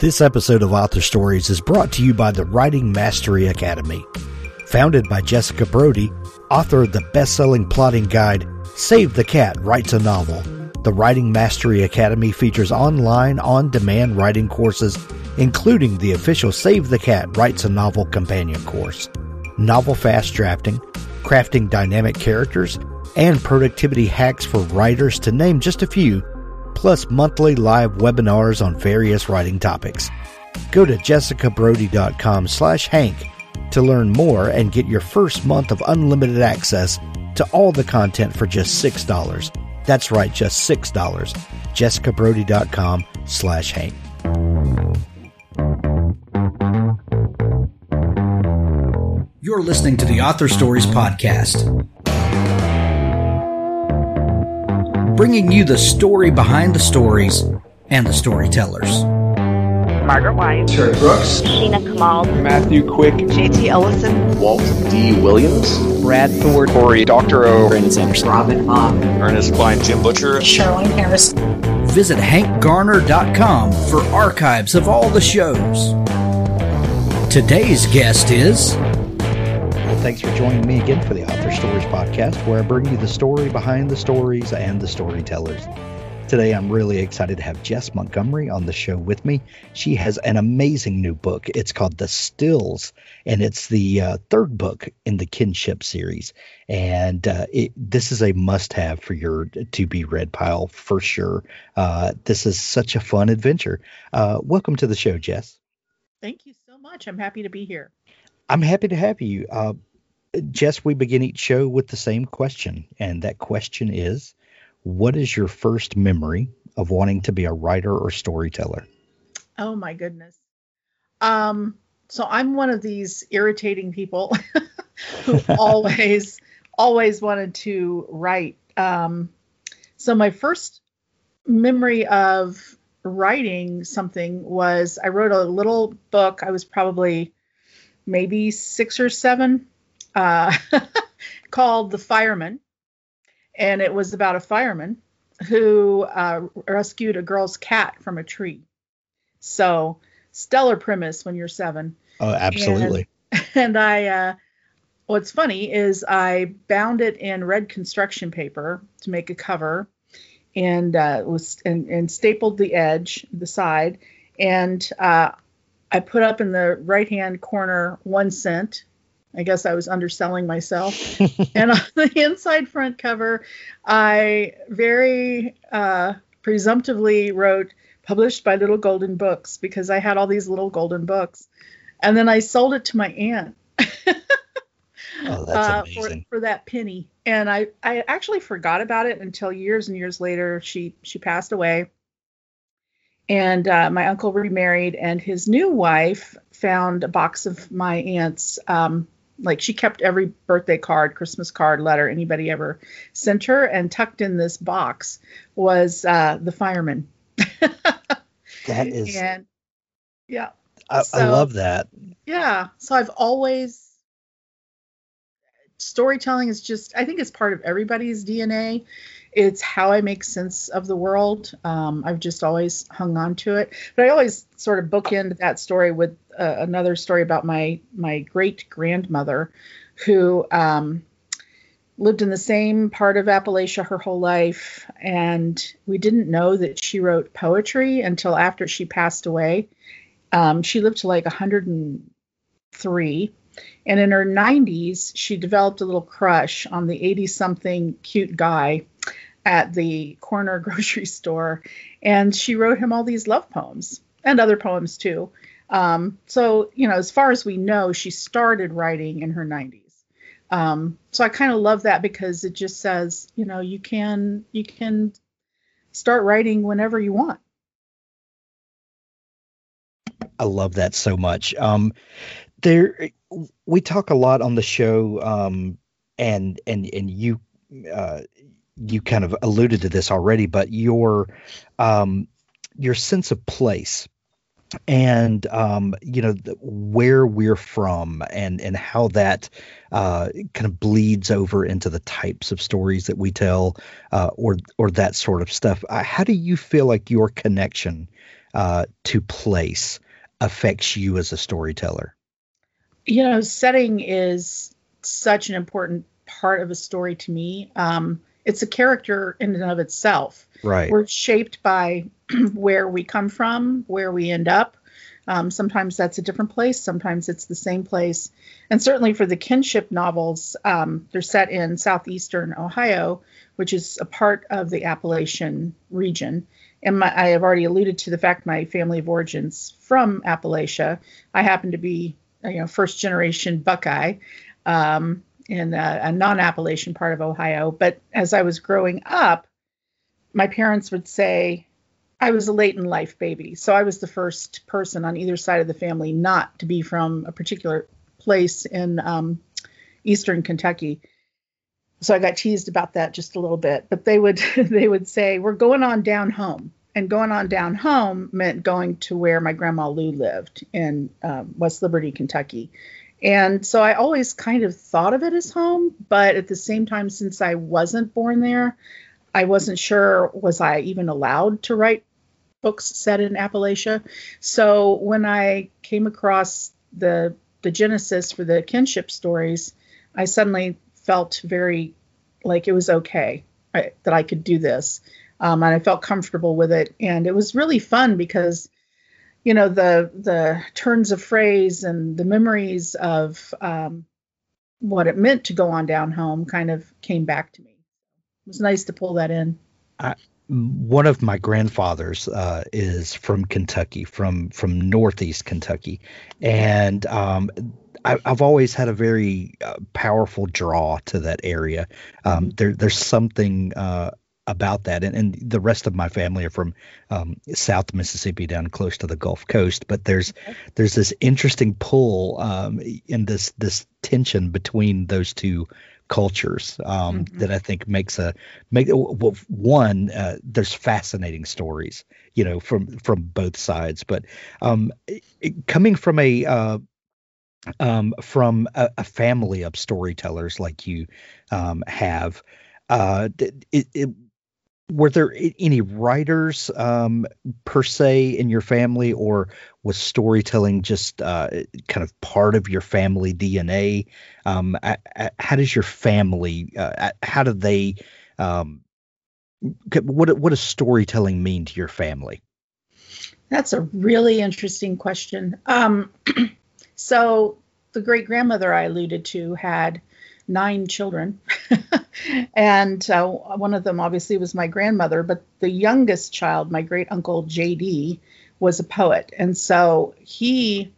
This episode of Author Stories is brought to you by the Writing Mastery Academy. Founded by Jessica Brody, author of the best selling plotting guide, Save the Cat Writes a Novel. The Writing Mastery Academy features online, on demand writing courses, including the official Save the Cat Writes a Novel companion course, novel fast drafting, crafting dynamic characters, and productivity hacks for writers, to name just a few plus monthly live webinars on various writing topics. Go to jessicabrody.com slash hank to learn more and get your first month of unlimited access to all the content for just $6. That's right, just $6. jessicabrody.com slash hank. You're listening to the Author Stories Podcast bringing you the story behind the stories and the storytellers. Margaret White, Terry Brooks, Sheena Kamal, Matthew Quick, JT Ellison, Walt D. Williams, Brad Thor, Cory Doctorow, Brandon Sanderson, Robin Mom, Ernest Cline, Jim Butcher, Charlaine Harris. Visit hankgarner.com for archives of all the shows. Today's guest is. Thanks for joining me again for the Author Stories podcast, where I bring you the story behind the stories and the storytellers. Today, I'm really excited to have Jess Montgomery on the show with me. She has an amazing new book. It's called The Stills, and it's the uh, third book in the Kinship series. And uh, it, this is a must have for your to be read pile for sure. Uh, this is such a fun adventure. Uh, welcome to the show, Jess. Thank you so much. I'm happy to be here. I'm happy to have you. Uh, Jess, we begin each show with the same question, and that question is What is your first memory of wanting to be a writer or storyteller? Oh my goodness. Um, so I'm one of these irritating people who always, always wanted to write. Um, so my first memory of writing something was I wrote a little book. I was probably maybe six or seven, uh, called The Fireman. And it was about a fireman who uh, rescued a girl's cat from a tree. So, stellar premise when you're seven. Oh, absolutely. And, and I, uh, what's funny is I bound it in red construction paper to make a cover and uh, was and, and stapled the edge, the side, and uh, I put up in the right hand corner one cent. I guess I was underselling myself. and on the inside front cover, I very uh, presumptively wrote published by Little Golden Books because I had all these little golden books. And then I sold it to my aunt. Oh, that's uh, for, for that penny. And I, I actually forgot about it until years and years later she she passed away. And uh, my uncle remarried, and his new wife found a box of my aunt's. Um, like she kept every birthday card, Christmas card, letter anybody ever sent her, and tucked in this box was uh, the fireman. that is, and yeah, I, I love that. yeah. So I've always storytelling is just I think it's part of everybody's DNA. It's how I make sense of the world. Um, I've just always hung on to it, but I always sort of bookend that story with uh, another story about my my great grandmother, who um, lived in the same part of Appalachia her whole life, and we didn't know that she wrote poetry until after she passed away. Um, she lived to like 103 and in her 90s, she developed a little crush on the 80 something cute guy at the corner grocery store. And she wrote him all these love poems and other poems too. Um, so, you know, as far as we know, she started writing in her 90s. Um, so I kind of love that because it just says, you know, you can you can start writing whenever you want. I love that so much. Um, there, we talk a lot on the show, um, and and and you, uh, you kind of alluded to this already, but your, um, your sense of place, and um, you know the, where we're from, and and how that uh, kind of bleeds over into the types of stories that we tell, uh, or or that sort of stuff. Uh, how do you feel like your connection? uh, to place affects you as a storyteller? You know, setting is such an important part of a story to me. Um, it's a character in and of itself. Right. We're shaped by where we come from, where we end up. Um, sometimes that's a different place, sometimes it's the same place. And certainly for the kinship novels, um, they're set in southeastern Ohio, which is a part of the Appalachian region. And my, I have already alluded to the fact my family of origins from Appalachia. I happen to be, you know, first generation Buckeye. Um, in a, a non-Appalachian part of Ohio. But as I was growing up, my parents would say I was a late in life baby. So I was the first person on either side of the family not to be from a particular place in um, eastern Kentucky. So I got teased about that just a little bit. But they would they would say we're going on down home, and going on down home meant going to where my grandma Lou lived in um, West Liberty, Kentucky. And so I always kind of thought of it as home, but at the same time, since I wasn't born there, I wasn't sure was I even allowed to write books set in Appalachia. So when I came across the the genesis for the kinship stories, I suddenly felt very like it was okay that I could do this, um, and I felt comfortable with it. And it was really fun because you know the the turns of phrase and the memories of um, what it meant to go on down home kind of came back to me. It was nice to pull that in. I, one of my grandfathers uh, is from Kentucky, from from Northeast Kentucky, and um, I, have always had a very uh, powerful draw to that area. Um, there, there's something uh, about that. And, and the rest of my family are from um, South Mississippi, down close to the Gulf Coast. But there's there's this interesting pull um, in this this tension between those two cultures um, mm-hmm. that I think makes a make well, one. Uh, there's fascinating stories, you know, from from both sides. But um, it, coming from a uh, um, from a, a, family of storytellers like you um, have, uh, it, it, were there any writers um, per se in your family, or was storytelling just uh, kind of part of your family DNA? Um, how does your family? Uh, how do they? Um, what what does storytelling mean to your family? That's a really interesting question. Um, so the great grandmother I alluded to had nine children. and uh, one of them obviously was my grandmother, but the youngest child, my great uncle JD, was a poet. And so he,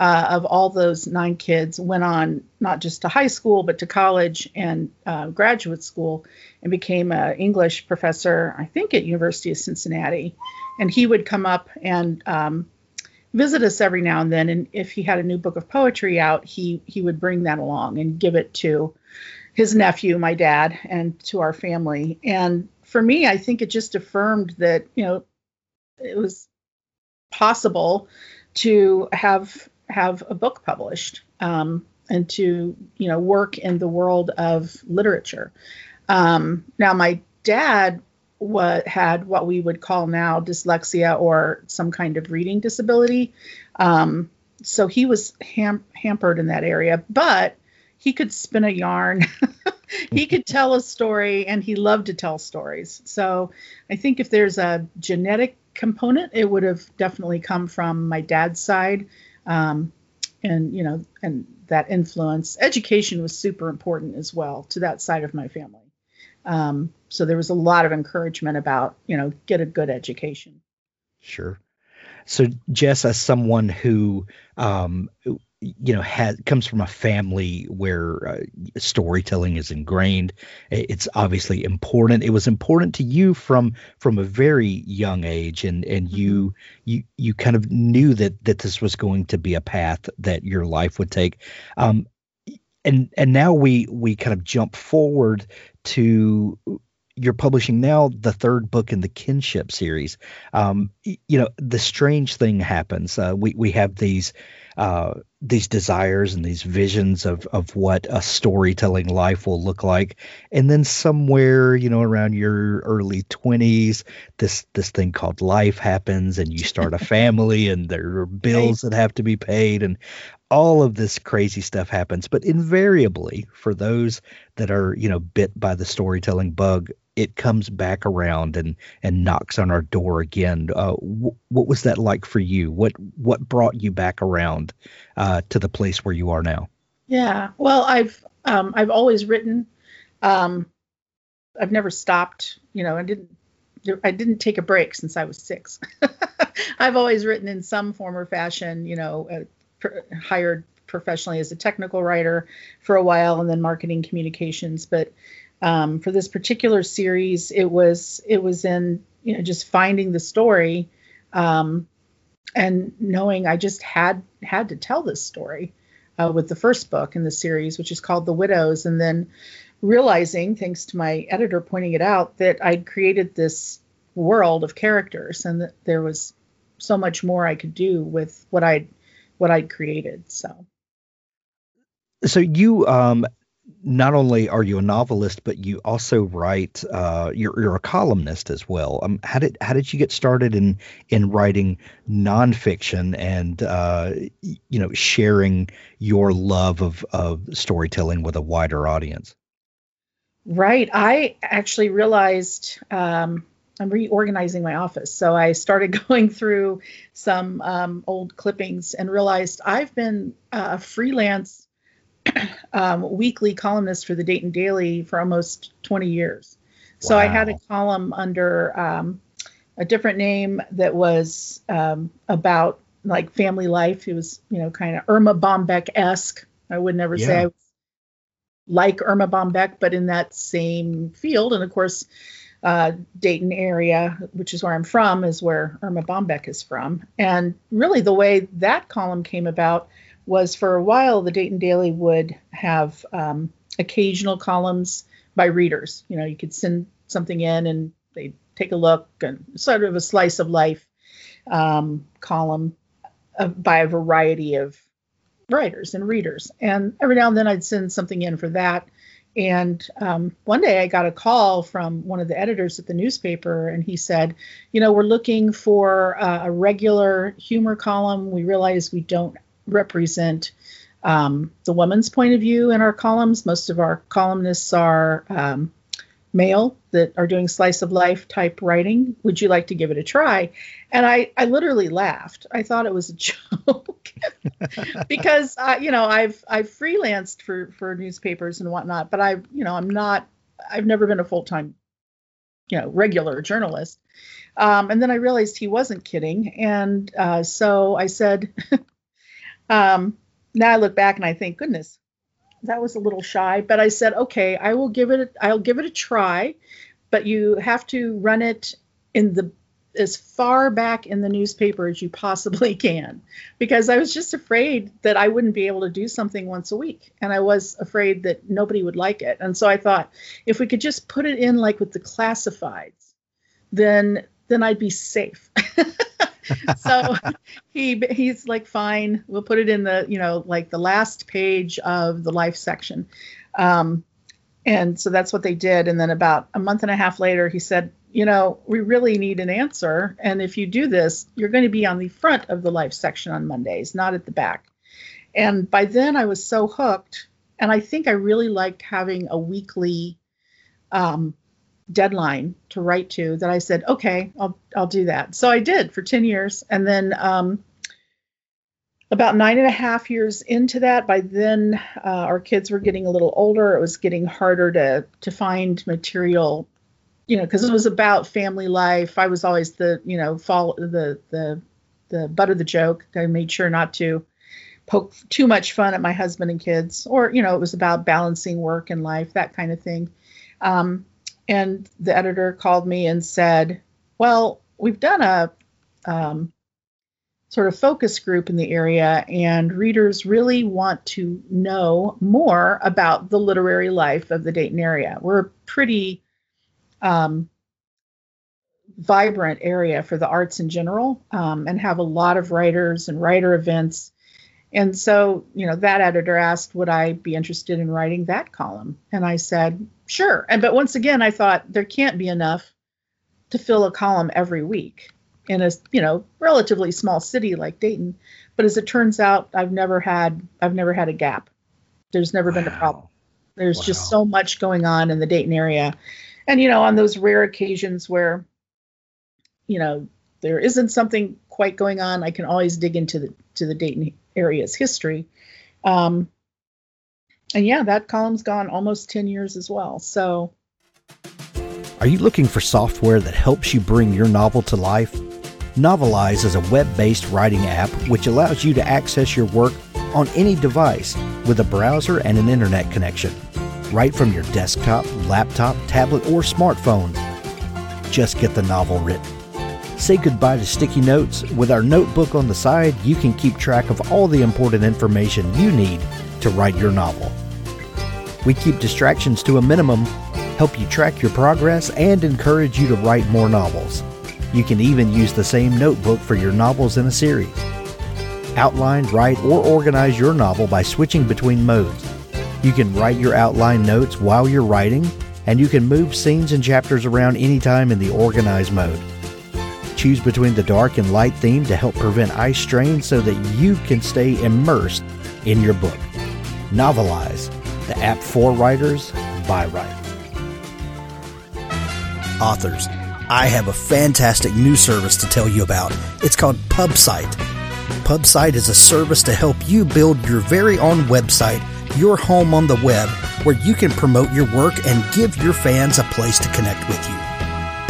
uh, of all those nine kids, went on not just to high school, but to college and uh, graduate school and became an English professor, I think, at University of Cincinnati. And he would come up and um, visit us every now and then and if he had a new book of poetry out he he would bring that along and give it to his nephew my dad and to our family. And for me i think it just affirmed that you know it was possible to have have a book published um, and to you know work in the world of literature. Um, now my dad what had what we would call now dyslexia or some kind of reading disability. Um, so he was ham- hampered in that area, but he could spin a yarn. he could tell a story and he loved to tell stories. So I think if there's a genetic component, it would have definitely come from my dad's side. Um, and, you know, and that influence. Education was super important as well to that side of my family. Um, so there was a lot of encouragement about, you know, get a good education. Sure. So Jess, as someone who, um, you know, has comes from a family where uh, storytelling is ingrained. It's obviously important. It was important to you from from a very young age, and and you mm-hmm. you you kind of knew that that this was going to be a path that your life would take. Um, and and now we we kind of jump forward to you're publishing now the third book in the kinship series. Um, you know, the strange thing happens. Uh, we we have these uh, these desires and these visions of of what a storytelling life will look like, and then somewhere you know around your early twenties, this this thing called life happens, and you start a family, and there are bills that have to be paid, and all of this crazy stuff happens. But invariably, for those that are you know bit by the storytelling bug, it comes back around and and knocks on our door again. Uh, wh- what was that like for you? What what brought you back around uh, to the place where you are now? Yeah, well, I've um, I've always written. Um, I've never stopped. You know, I didn't I didn't take a break since I was six. I've always written in some form or fashion. You know, hired professionally as a technical writer for a while, and then marketing communications, but um, for this particular series, it was it was in you know just finding the story um, and knowing I just had had to tell this story uh, with the first book in the series, which is called The Widows, and then realizing, thanks to my editor pointing it out, that I'd created this world of characters and that there was so much more I could do with what I'd what I'd created. So so you um not only are you a novelist, but you also write. Uh, you're you're a columnist as well. Um, how did how did you get started in in writing nonfiction and uh, you know sharing your love of of storytelling with a wider audience? Right. I actually realized um, I'm reorganizing my office, so I started going through some um, old clippings and realized I've been a freelance um, weekly columnist for the Dayton Daily for almost 20 years. So wow. I had a column under um, a different name that was um, about like family life. It was, you know, kind of Erma Bombeck esque. I would never yeah. say I was like Erma Bombeck, but in that same field. And of course, uh, Dayton area, which is where I'm from, is where Erma Bombeck is from. And really, the way that column came about was for a while the Dayton Daily would have um, occasional columns by readers. You know, you could send something in and they'd take a look and sort of a slice of life um, column by a variety of writers and readers. And every now and then I'd send something in for that. And um, one day I got a call from one of the editors at the newspaper, and he said, You know, we're looking for uh, a regular humor column. We realize we don't represent um, the woman's point of view in our columns. Most of our columnists are um, male that are doing slice of life type writing. Would you like to give it a try? And I, I literally laughed. I thought it was a joke because uh, you know I've I've freelanced for for newspapers and whatnot, but I you know I'm not I've never been a full time you know regular journalist. Um, and then I realized he wasn't kidding, and uh, so I said, um, now I look back and I think, goodness, that was a little shy. But I said, okay, I will give it. I'll give it a try, but you have to run it in the as far back in the newspaper as you possibly can because I was just afraid that I wouldn't be able to do something once a week and I was afraid that nobody would like it and so I thought if we could just put it in like with the classifieds then then I'd be safe so he he's like fine we'll put it in the you know like the last page of the life section. Um, and so that's what they did. And then about a month and a half later he said you know we really need an answer. And if you do this you're going to be on the front of the life section on mondays not at the back. And by then i was so hooked. And i think i really liked having a weekly um, deadline to write to that I said, okay, I'll I'll do that. So I did for 10 years. And then um, about nine and a half years into that, by then uh, our kids were getting a little older. It was getting harder to to find material, you know, because it was about family life. I was always the, you know, fall the the the butt of the joke. I made sure not to poke too much fun at my husband and kids, or you know, it was about balancing work and life, that kind of thing. Um, and the editor called me and said, "Well, we've done a um, sort of focus group in the area, and readers really want to know more about the literary life of the Dayton area. We're a pretty um, vibrant area for the arts in general, um, and have a lot of writers and writer events." And so, you know, that editor asked, would I be interested in writing that column? And I said, sure. And but once again, I thought there can't be enough to fill a column every week in a you know relatively small city like Dayton. But as it turns out, I've never had I've never had a gap. There's never wow. been a problem. There's wow. just so much going on in the Dayton area. And you know, on those rare occasions where you know there isn't something quite going on, I can always dig into the to the Dayton area's history. Um, and yeah, that column's gone almost 10 years as well. So Are you looking for software that helps you bring your novel to life? Novelize is a web-based writing app which allows you to access your work on any device with a browser and an internet connection, right from your desktop, laptop, tablet, or smartphone. Just get the novel written. Say goodbye to sticky notes. With our notebook on the side, you can keep track of all the important information you need to write your novel. We keep distractions to a minimum, help you track your progress, and encourage you to write more novels. You can even use the same notebook for your novels in a series. Outline, write, or organize your novel by switching between modes. You can write your outline notes while you're writing, and you can move scenes and chapters around anytime in the organize mode. Choose between the dark and light theme to help prevent eye strain so that you can stay immersed in your book. Novelize, the app for writers by writers. Authors, I have a fantastic new service to tell you about. It's called PubSite. PubSite is a service to help you build your very own website, your home on the web, where you can promote your work and give your fans a place to connect with you.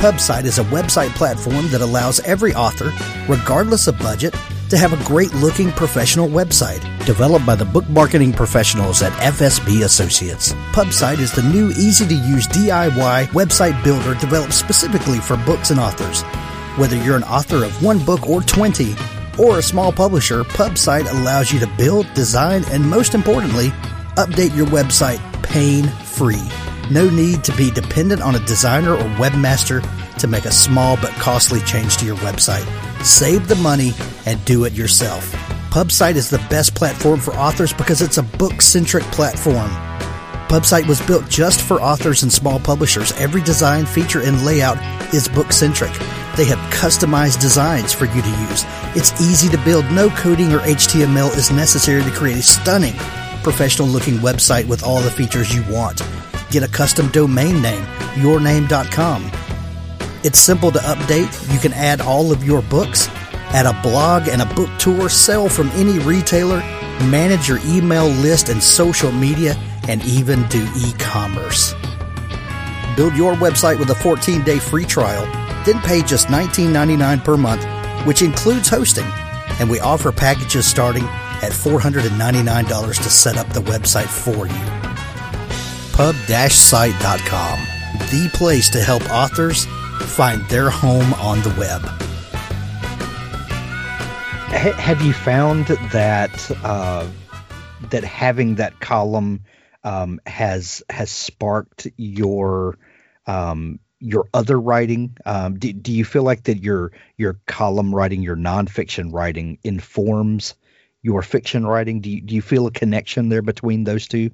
PubSite is a website platform that allows every author, regardless of budget, to have a great looking professional website developed by the book marketing professionals at FSB Associates. PubSite is the new easy to use DIY website builder developed specifically for books and authors. Whether you're an author of one book or 20, or a small publisher, PubSite allows you to build, design, and most importantly, update your website pain free. No need to be dependent on a designer or webmaster to make a small but costly change to your website. Save the money and do it yourself. PubSite is the best platform for authors because it's a book centric platform. PubSite was built just for authors and small publishers. Every design, feature, and layout is book centric. They have customized designs for you to use. It's easy to build. No coding or HTML is necessary to create a stunning, professional looking website with all the features you want. Get a custom domain name, yourname.com. It's simple to update. You can add all of your books, add a blog and a book tour, sell from any retailer, manage your email list and social media, and even do e commerce. Build your website with a 14 day free trial, then pay just $19.99 per month, which includes hosting. And we offer packages starting at $499 to set up the website for you pub-site.com, the place to help authors find their home on the web. Have you found that uh, that having that column um, has has sparked your um, your other writing? Um, do, do you feel like that your your column writing, your nonfiction writing, informs your fiction writing? Do you, do you feel a connection there between those two?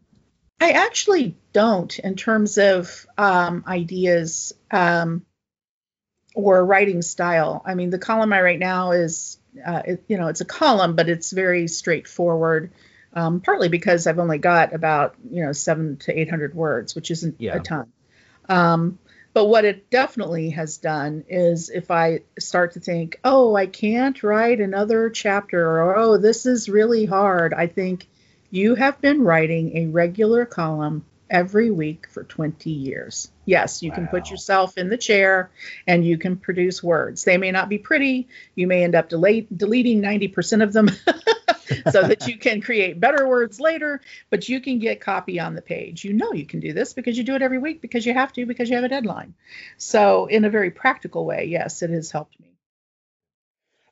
I actually don't in terms of um, ideas um, or writing style. I mean, the column I write now is, uh, it, you know, it's a column, but it's very straightforward. Um, partly because I've only got about you know seven to eight hundred words, which isn't yeah. a ton. Um, but what it definitely has done is if I start to think, oh, I can't write another chapter, or oh, this is really hard, I think you have been writing a regular column every week for 20 years. Yes, you wow. can put yourself in the chair and you can produce words. They may not be pretty. You may end up delete, deleting 90% of them so that you can create better words later, but you can get copy on the page. You know you can do this because you do it every week because you have to because you have a deadline. So, in a very practical way, yes, it has helped me.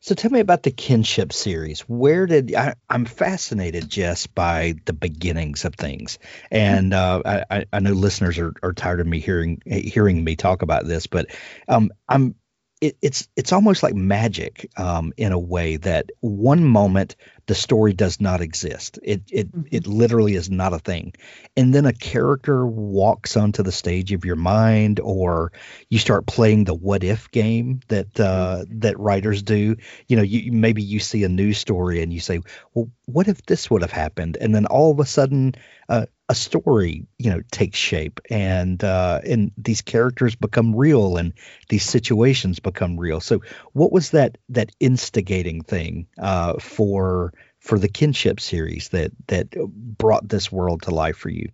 So tell me about the kinship series. Where did I, am fascinated, Jess, by the beginnings of things, and uh, I, I know listeners are, are tired of me hearing hearing me talk about this, but um, I'm it, it's it's almost like magic um, in a way that one moment the story does not exist. It it Mhm. it literally is not a thing, and then a character walks onto the stage of your mind, or you start playing the what if game that uh, that writers do. You know, you maybe you see a news story and you say, well, what if this would have happened, and then all of a sudden. Uh, a story, you know, takes shape, and uh, and these characters become real, and these situations become real. So, what was that that instigating thing uh, for for the kinship series that that brought this world to life for you?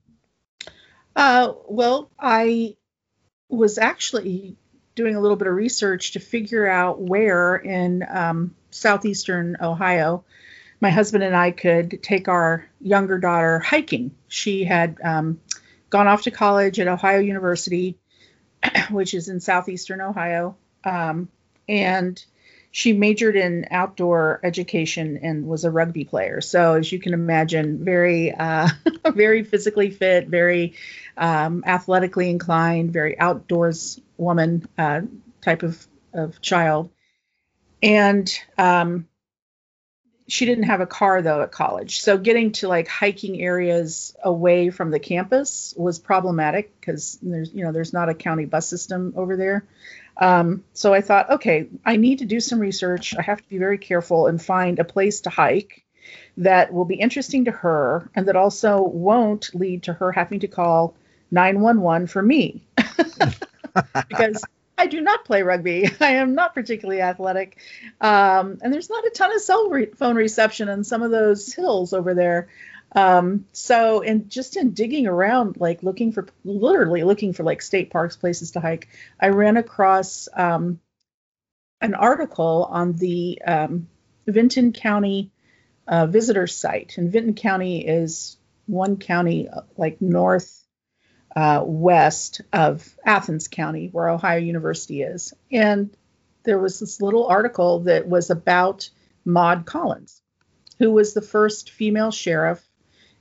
Uh, well, I was actually doing a little bit of research to figure out where in um, southeastern Ohio my husband and I could take our younger daughter hiking. She had um, gone off to college at Ohio University, which is in southeastern Ohio, um, and she majored in outdoor education and was a rugby player. So, as you can imagine, very, uh, very physically fit, very um, athletically inclined, very outdoors woman uh, type of, of child. And um, she didn't have a car though at college. So getting to like hiking areas away from the campus was problematic because there's, you know, there's not a county bus system over there. Um, so I thought, okay, I need to do some research. I have to be very careful and find a place to hike that will be interesting to her and that also won't lead to her having to call 911 for me because I do not play rugby. I am not particularly athletic. Um, and there's not a ton of cell re- phone reception in some of those hills over there. Um, so, and just in digging around, like looking for, literally looking for like state parks, places to hike, I ran across um, an article on the um, Vinton County uh, visitor site. And Vinton County is one county uh, like north uh, west of Athens County, where Ohio University is. And there was this little article that was about Maud Collins, who was the first female sheriff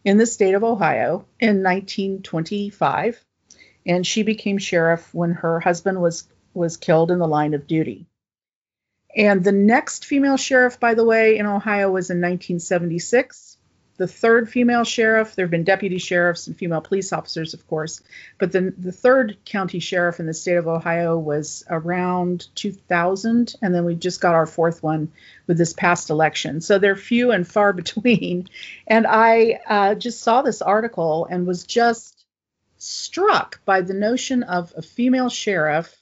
in the state of Ohio in 1925. And she became sheriff when her husband was, was killed in the line of duty. And the next female sheriff, by the way, in Ohio was in 1976 the third female sheriff. There have been deputy sheriffs and female police officers, of course, but then the third county sheriff in the state of Ohio was around 2000, and then we just got our fourth one with this past election. So they're few and far between. And I uh, just saw this article and was just struck by the notion of a female sheriff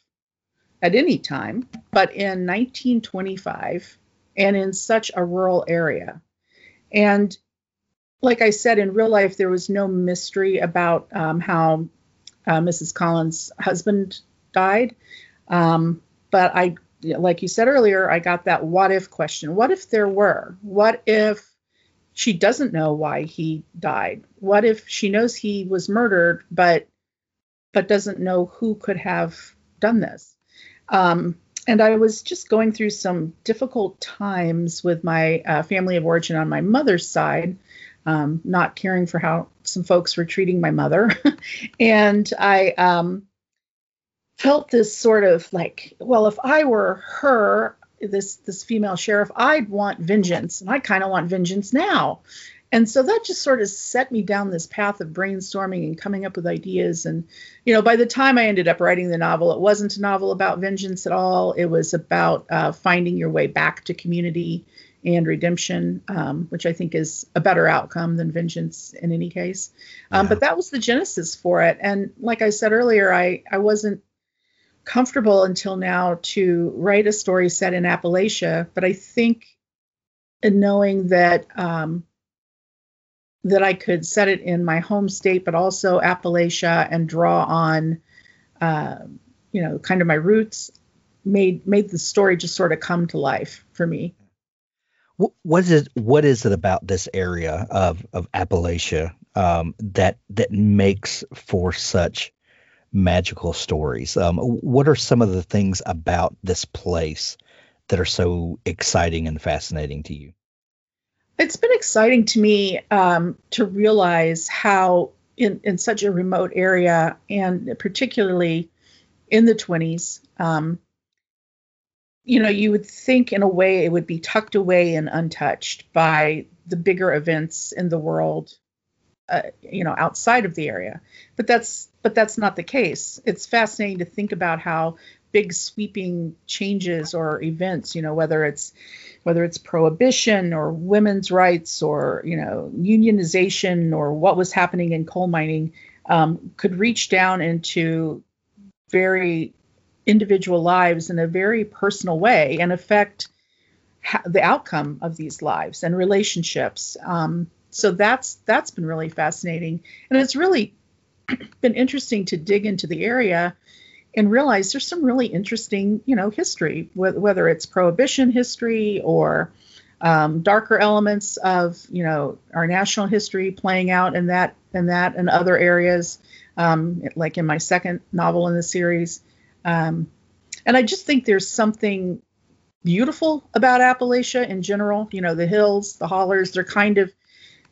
at any time, but in 1925 and in such a rural area. And like I said, in real life, there was no mystery about um, how uh, Mrs. Collins' husband died. Um, but I, like you said earlier, I got that what if question. What if there were? What if she doesn't know why he died? What if she knows he was murdered, but but doesn't know who could have done this? Um, and I was just going through some difficult times with my uh, family of origin on my mother's side um, not caring for how some folks were treating my mother. and I um, felt this sort of like, well, if I were her, this this female sheriff, I'd want vengeance, and I kind of want vengeance now. And so that just sort of set me down this path of brainstorming and coming up with ideas. And, you know, by the time I ended up writing the novel, it wasn't a novel about vengeance at all. It was about uh, finding your way back to community and redemption, um, which I think is a better outcome than vengeance in any case. Um, Yeah. But that was the genesis for it. And like I said earlier, I, I wasn't comfortable until now to write a story set in Appalachia, but I think in knowing that um, that I could set it in my home state, but also Appalachia and draw on, uh, you know, kind of my roots, made made the story just sort of come to life for me. What, is it? What is it about this area of of Appalachia um, that that makes for such magical stories? Um, what are some of the things about this place that are so exciting and fascinating to you? It's been exciting to me um, to realize how, in, in such a remote area, and particularly in the 20s, um, you know, you would think in a way it would be tucked away and untouched by the bigger events in the world, uh, you know, outside of the area. But that's but that's not the case. It's fascinating to think about how big sweeping changes or events, you know, whether it's whether it's prohibition or women's rights or you know unionization or what was happening in coal mining, um, could reach down into very individual lives in a very personal way and affect ha- the outcome of these lives and relationships. Um, so that's that's been really fascinating, and it's really been interesting to dig into the area and realize there's some really interesting, you know, history, whether it's prohibition history or um, darker elements of, you know, our national history playing out in that and that and other areas, um, like in my second novel in the series. Um, and I just think there's something beautiful about Appalachia in general. You know, the hills, the hollers, they're kind of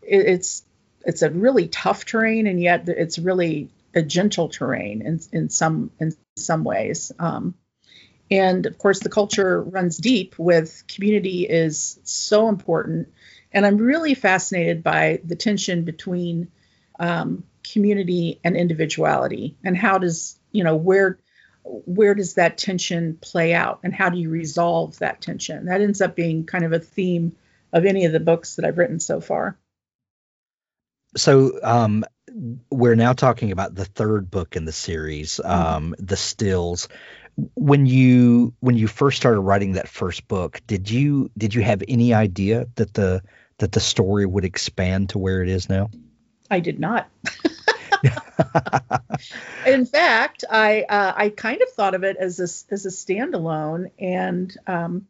it's it's a really tough terrain, and yet it's really a gentle terrain in in some in some ways. Um, and of course, the culture runs deep with community is so important. And I'm really fascinated by the tension between um, community and individuality, and how does you know where where does that tension play out and how do you resolve that tension? That ends up being kind of a theme of any of the books that i've written so far. So um, we're now talking about the third book in the series mm-hmm. um, the stills. When you when you first started writing that first book did you did you have any idea that the that the story would expand to where it is now? I did not in fact, I uh, I kind of thought of it as a as a standalone. And um,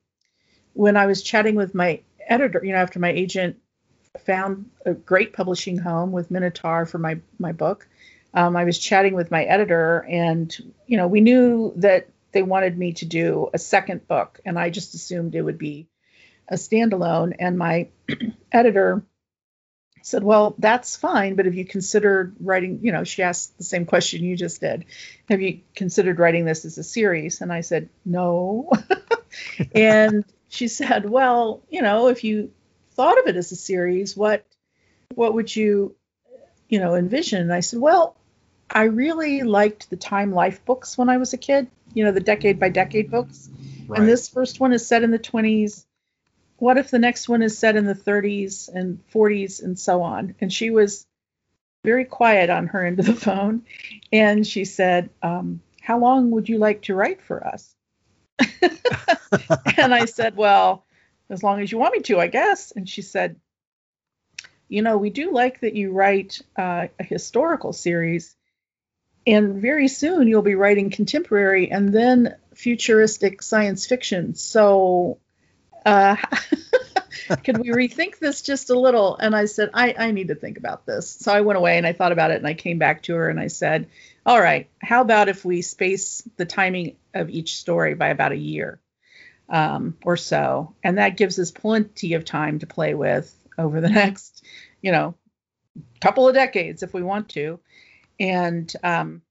when I was chatting with my editor, you know, after my agent found a great publishing home with Minotaur for my my book, um, I was chatting with my editor, and you know, we knew that they wanted me to do a second book, and I just assumed it would be a standalone. And my editor said, Well, that's fine, but have you considered writing? You know, she asked the same question you just did. Have you considered writing this as a series? And I said, No. and she said, Well, you know, if you thought of it as a series, what what would you, you know, envision? And I said, Well, I really liked the Time Life books when I was a kid, you know, the decade by decade books. Right. And this first one is set in the 20s what if the next one is set in the 30s and 40s and so on? And she was very quiet on her end of the phone. And she said, um, How long would you like to write for us? and I said, Well, as long as you want me to, I guess. And she said, You know, we do like that you write uh, a historical series. And very soon you'll be writing contemporary and then futuristic science fiction. So uh, could we rethink this just a little? And I said, I, I need to think about this. So I went away and I thought about it and I came back to her and I said, All right, how about if we space the timing of each story by about a year um, or so? And that gives us plenty of time to play with over the next, you know, couple of decades if we want to. And, um,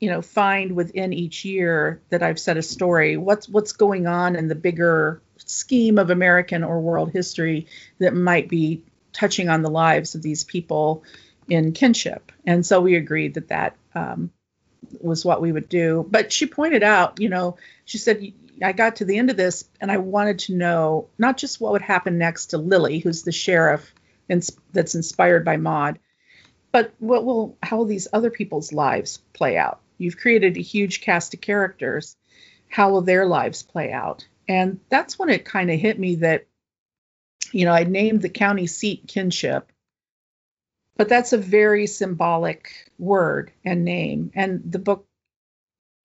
you know, find within each year that I've set a story, what's what's going on in the bigger scheme of American or world history that might be touching on the lives of these people in kinship. And so we agreed that that um, was what we would do. But she pointed out, you know, she said, I got to the end of this and I wanted to know not just what would happen next to Lily, who's the sheriff that's inspired by Maud, but what will how will these other people's lives play out? You've created a huge cast of characters. How will their lives play out? And that's when it kind of hit me that, you know, I named the county seat kinship, but that's a very symbolic word and name. And the book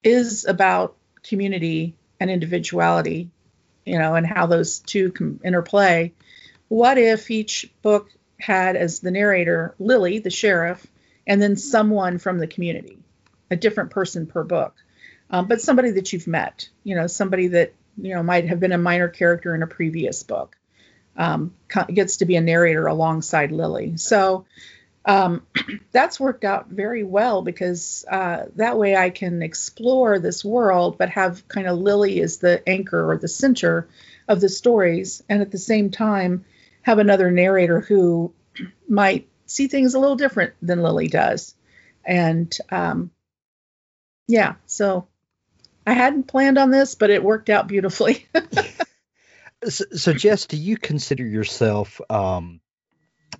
is about community and individuality, you know, and how those two can interplay. What if each book had as the narrator Lily, the sheriff, and then someone from the community, a different person per book, um, but somebody that you've met, you know, somebody that you know might have been a minor character in a previous book um, gets to be a narrator alongside lily so um, that's worked out very well because uh, that way I can explore this world, but have kind of Lily as the anchor or the center of the stories, and at the same time have another narrator who might see things a little different than Lily does. And um, yeah, so I hadn't planned on this, but it worked out beautifully. so, so, Jess, do you consider yourself um,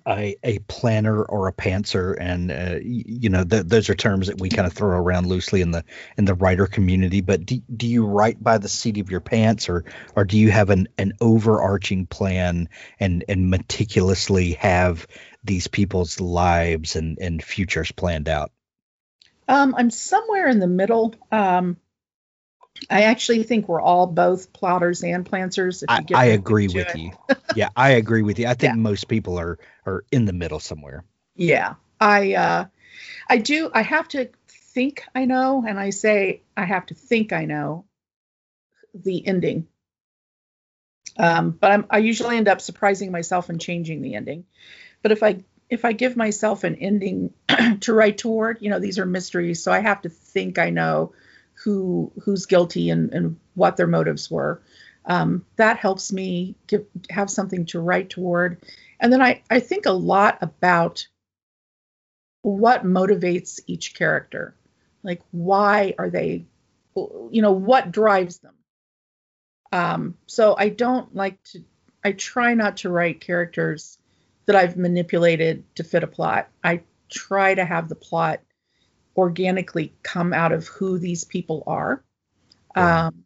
a, a planner or a pantser and uh, you know th- those are terms that we kind of throw around loosely in the in the writer community but do, do you write by the seat of your pants or or do you have an, an overarching plan and and meticulously have these people's lives and and futures planned out um, i'm somewhere in the middle um, I actually think we're all both plotters and planters. I, I agree with it. you. yeah, I agree with you. I think yeah. most people are are in the middle somewhere. Yeah, I uh, I do. I have to think I know, and I say I have to think I know the ending. Um, but I'm, I usually end up surprising myself and changing the ending. But if I if I give myself an ending to write toward, you know, these are mysteries, so I have to think I know who who's guilty and, and what their motives were. Um, that helps me give, have something to write toward. And then I, I think a lot about what motivates each character. Like, why are they, you know, what drives them? Um, so I don't like to, I try not to write characters that I've manipulated to fit a plot. I try to have the plot organically come out of who these people are. Yeah. Um,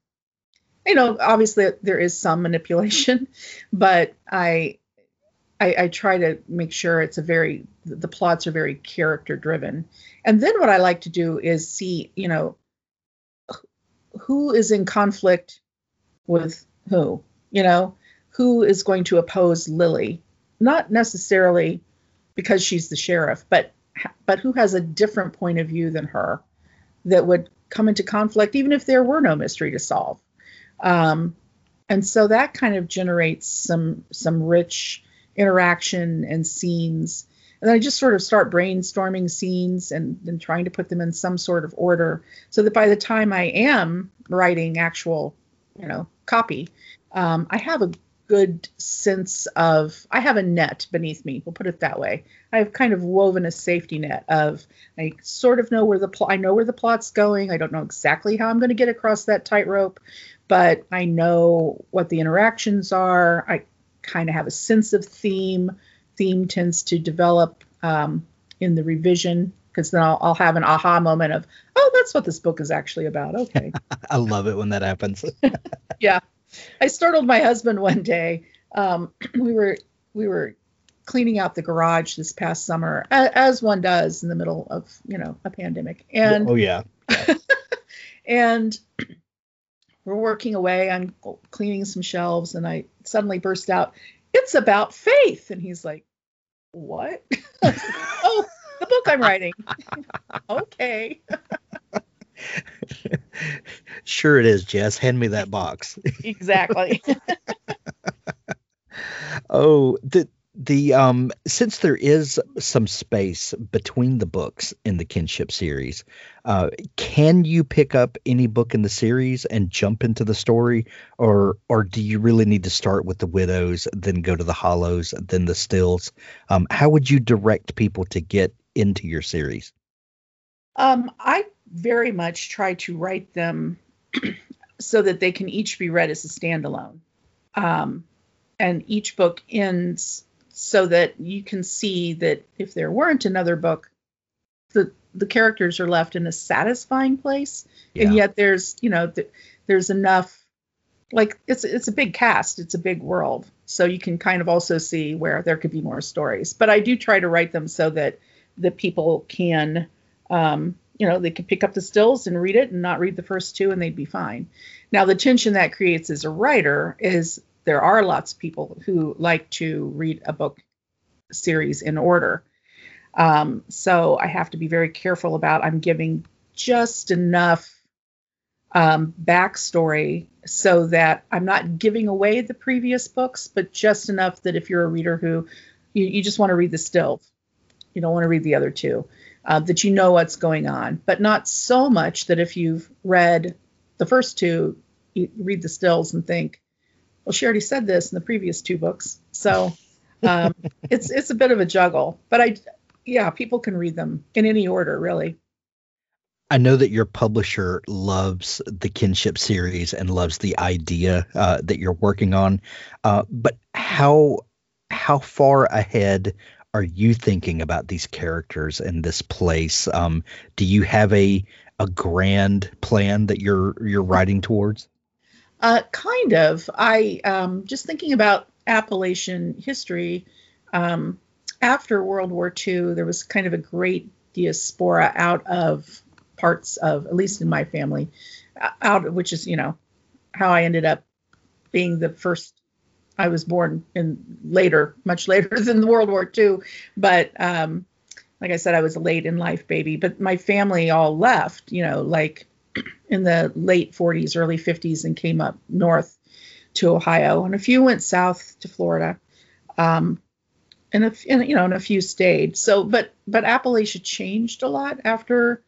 you know, obviously there is some manipulation, but I, I, I try to make sure it's a very the plots are very character driven. And then what I like to do is see, you know, who is in conflict with who, you know, who is going to oppose Lily, not necessarily because she's the sheriff, but but who has a different point of view than her that would come into conflict even if there were no mystery to solve. Um, and so that kind of generates some some rich interaction and scenes. And i just sort of start brainstorming scenes and, and trying to put them in some sort of order so that by the time i am writing actual you know copy um, i have a good sense of I have a net beneath me. We'll put it that way. I've kind of woven a safety net of I sort of know where the plot I know where the plot's going. I don't know exactly how I'm going to get across that tightrope, but I know what the interactions are. I kind of have a sense of theme. Theme tends to develop um, in the revision because then I'll, I'll, have an aha moment of, oh, that's what this book is actually about. Okay. I love it when that happens. yeah. I startled my husband one day. Um, we were we were cleaning out the garage this past summer, as one does in the middle of you know a pandemic. And oh yeah, and we're working away. I'm cleaning some shelves, and I suddenly burst out, "It's about faith!" And he's like, "What?" oh, the book I'm writing. okay sure it is, Jess. Hand me that box. exactly. oh, the the um since there is some space between the books in the kinship series uh can you pick up any book in the series and jump into the story or or do you really need to start with the widows then go to the hollows then the stills um how would you direct people to get into your series um i very much try to write them so that they can each be read as a standalone. Um, and each book ends so that you can see that if there weren't another book, the the characters are left in a satisfying place, yeah. and yet there's you know th- there's enough like it's it's a big cast, it's a big world, so you can kind of also see where there could be more stories. But I do try to write them so that the people can um, you know, they could pick up the stills and read it and not read the first two and they'd be fine. Now, the tension that creates as a writer is there are lots of people who like to read a book series in order. Um, so I have to be very careful about I'm giving just enough um, backstory so that I'm not giving away the previous books, but just enough that if you're a reader who you, you just want to read the stills, You don't want to read the other two. Uh, that you know what's going on, but not so much that if you've read the first two, you read the stills and think, well, she already said this in the previous two books. So um, it's it's a bit of a juggle, but I, yeah, people can read them in any order, really. I know that your publisher loves the kinship series and loves the idea uh, that you're working on, uh, but how how far ahead are you thinking about these characters in this place? Um, do you have a a grand plan that you're you're writing towards? Uh, kind of. I um, just thinking about Appalachian history. Um, after World War II, there was kind of a great diaspora out of parts of, at least in my family, out which is you know how I ended up being the first. I was born in later, much later than World War II, but um, like I said, I was a late in life baby. But my family all left, you know, like in the late 40s, early 50s, and came up north to Ohio, and a few went south to Florida. Um, and, a, and you know, and a few stayed. So, but but Appalachia changed a lot after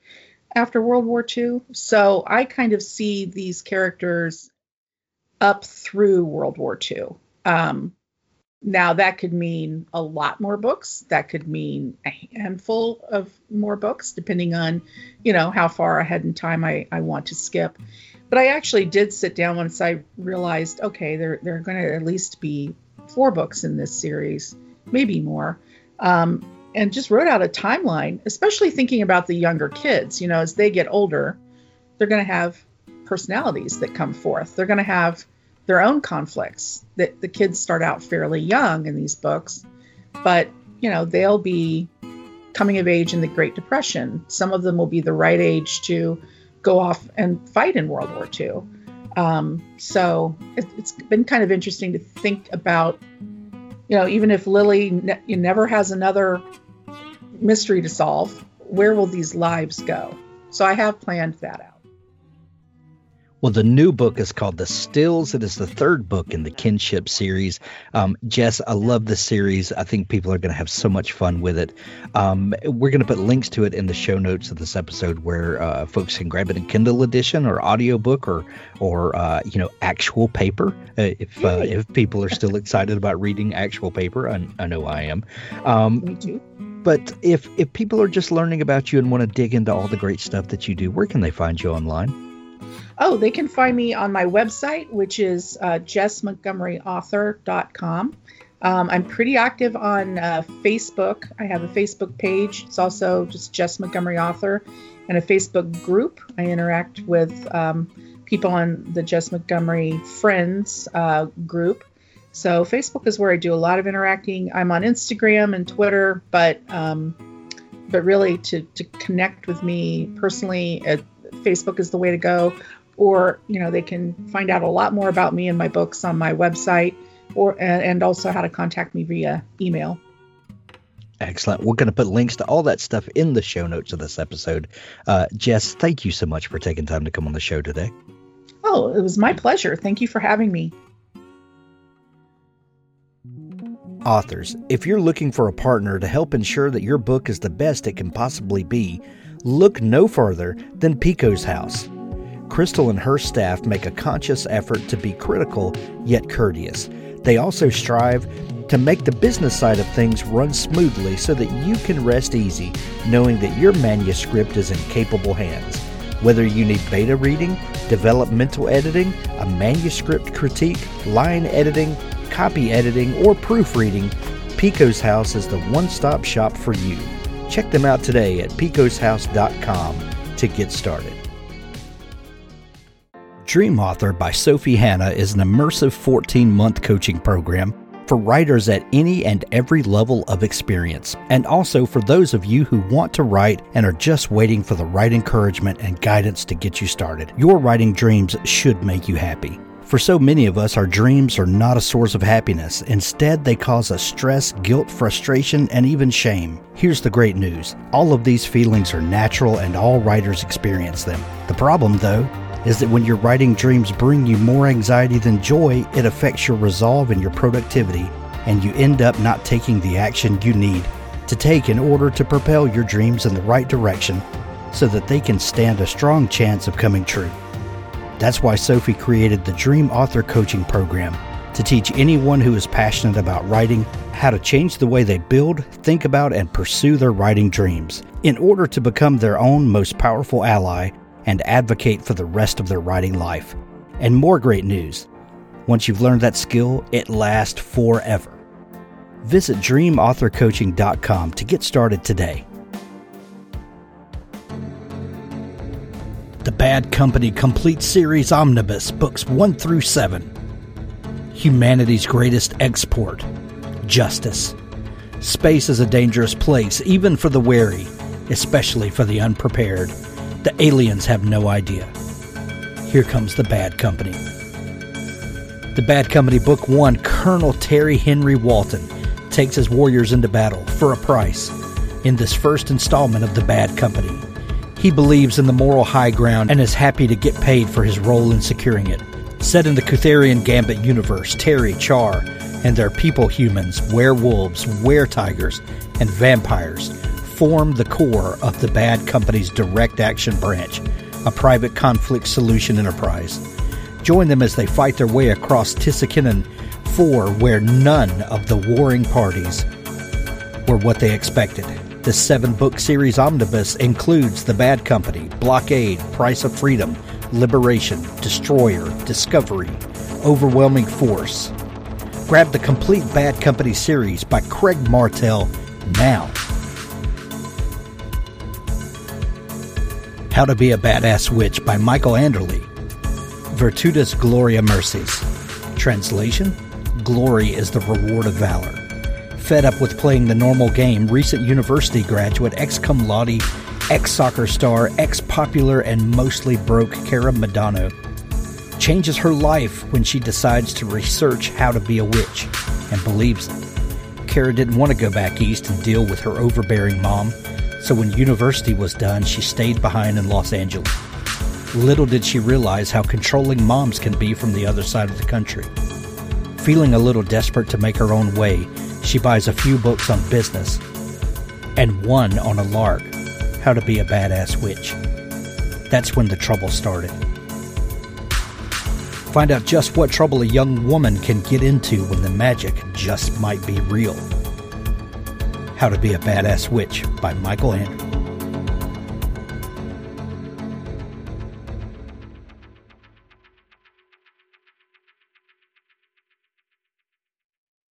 after World War II. So I kind of see these characters up through World War II. Um, now that could mean a lot more books. That could mean a handful of more books, depending on, you know, how far ahead in time I, I want to skip. But I actually did sit down once I realized, okay, there there are going to at least be four books in this series, maybe more. Um, and just wrote out a timeline, especially thinking about the younger kids. You know, as they get older, they're going to have personalities that come forth. They're going to have their own conflicts. That the kids start out fairly young in these books, but you know they'll be coming of age in the Great Depression. Some of them will be the right age to go off and fight in World War II. Um, so it, has been kind of interesting to think about you know, even if Lily ne- never has another mystery to solve, where will these lives go? So I have planned that out. Well, the new book is called The Stills. It is the third book in the Kinship series. Um, Jess, I love this series. I think people are going to have so much fun with it. Um, we're going to put links to it in the show notes of this episode where uh, folks can grab it in Kindle edition or audiobook or, or uh, you know, actual paper. Uh, if uh, if people are still excited about reading actual paper, I, I know I am. Um, Me too. But if if people are just learning about you and want to dig into all the great stuff that you do, where can they find you online? Oh, they can find me on my website, which is uh, jessmontgomeryauthor.com. Um, I'm pretty active on uh, Facebook. I have a Facebook page. It's also just Jess Montgomery Author and a Facebook group. I interact with um, people on the Jess Montgomery Friends uh, group. So Facebook is where I do a lot of interacting. I'm on Instagram and Twitter, but um, but really to, to connect with me personally, Facebook is the way to go or you know they can find out a lot more about me and my books on my website or and also how to contact me via email Excellent. We're going to put links to all that stuff in the show notes of this episode. Uh, Jess, thank you so much for taking time to come on the show today. Oh, it was my pleasure. Thank you for having me. Authors, if you're looking for a partner to help ensure that your book is the best it can possibly be, look no further than Pikko's House. Crystal and her staff make a conscious effort to be critical yet courteous. They also strive to make the business side of things run smoothly so that you can rest easy knowing that your manuscript is in capable hands. Whether you need beta reading, developmental editing, a manuscript critique, line editing, copy editing, or proofreading, Pikko's House is the one stop shop for you. Check them out today at pikkoshouse.com to get started. Dream Author by Sophie Hannah is an immersive 14 month coaching program for writers at any and every level of experience, and also for those of you who want to write and are just waiting for the right encouragement and guidance to get you started. Your writing dreams should make you happy. For so many of us, our dreams are not a source of happiness. Instead, they cause us stress, guilt, frustration, and even shame. Here's the great news all of these feelings are natural and all writers experience them. The problem, though, is that when your writing dreams bring you more anxiety than joy, it affects your resolve and your productivity, and you end up not taking the action you need to take in order to propel your dreams in the right direction so that they can stand a strong chance of coming true. That's why Sophie created the Dream Author Coaching Program to teach anyone who is passionate about writing how to change the way they build, think about, and pursue their writing dreams in order to become their own most powerful ally and advocate for the rest of their writing life. And more great news once you've learned that skill, it lasts forever. Visit dreamauthorcoaching.com to get started today. The Bad Company Complete Series Omnibus, books 1 through 7. Humanity's greatest export justice. Space is a dangerous place, even for the wary, especially for the unprepared. The aliens have no idea. Here comes the Bad Company. The Bad Company Book 1 Colonel Terry Henry Walton takes his warriors into battle for a price in this first installment of The Bad Company. He believes in the moral high ground and is happy to get paid for his role in securing it. Set in the Kutherian Gambit universe, Terry, Char, and their people humans, werewolves, were-tigers, and vampires form the core of the Bad Company's direct action branch, a private conflict solution enterprise. Join them as they fight their way across Tissakinnon 4, where none of the warring parties were what they expected. The seven book series omnibus includes The Bad Company, Blockade, Price of Freedom, Liberation, Destroyer, Discovery, Overwhelming Force. Grab the complete Bad Company series by Craig Martelle now. How to Be a Badass Witch by Michael Anderle. Virtutis Gloria Merces. Translation Glory is the reward of valor fed up with playing the normal game, recent university graduate, ex cum laude, ex soccer star, ex popular, and mostly broke Cara Madano changes her life when she decides to research how to be a witch and believes it. Kara didn't want to go back east and deal with her overbearing mom, so when university was done, she stayed behind in Los Angeles. Little did she realize how controlling moms can be from the other side of the country. Feeling a little desperate to make her own way, she buys a few books on business and one on a lark how to be a badass witch. That's when the trouble started. Find out just what trouble a young woman can get into when the magic just might be real. How to Be a Badass Witch by Michael Anderle.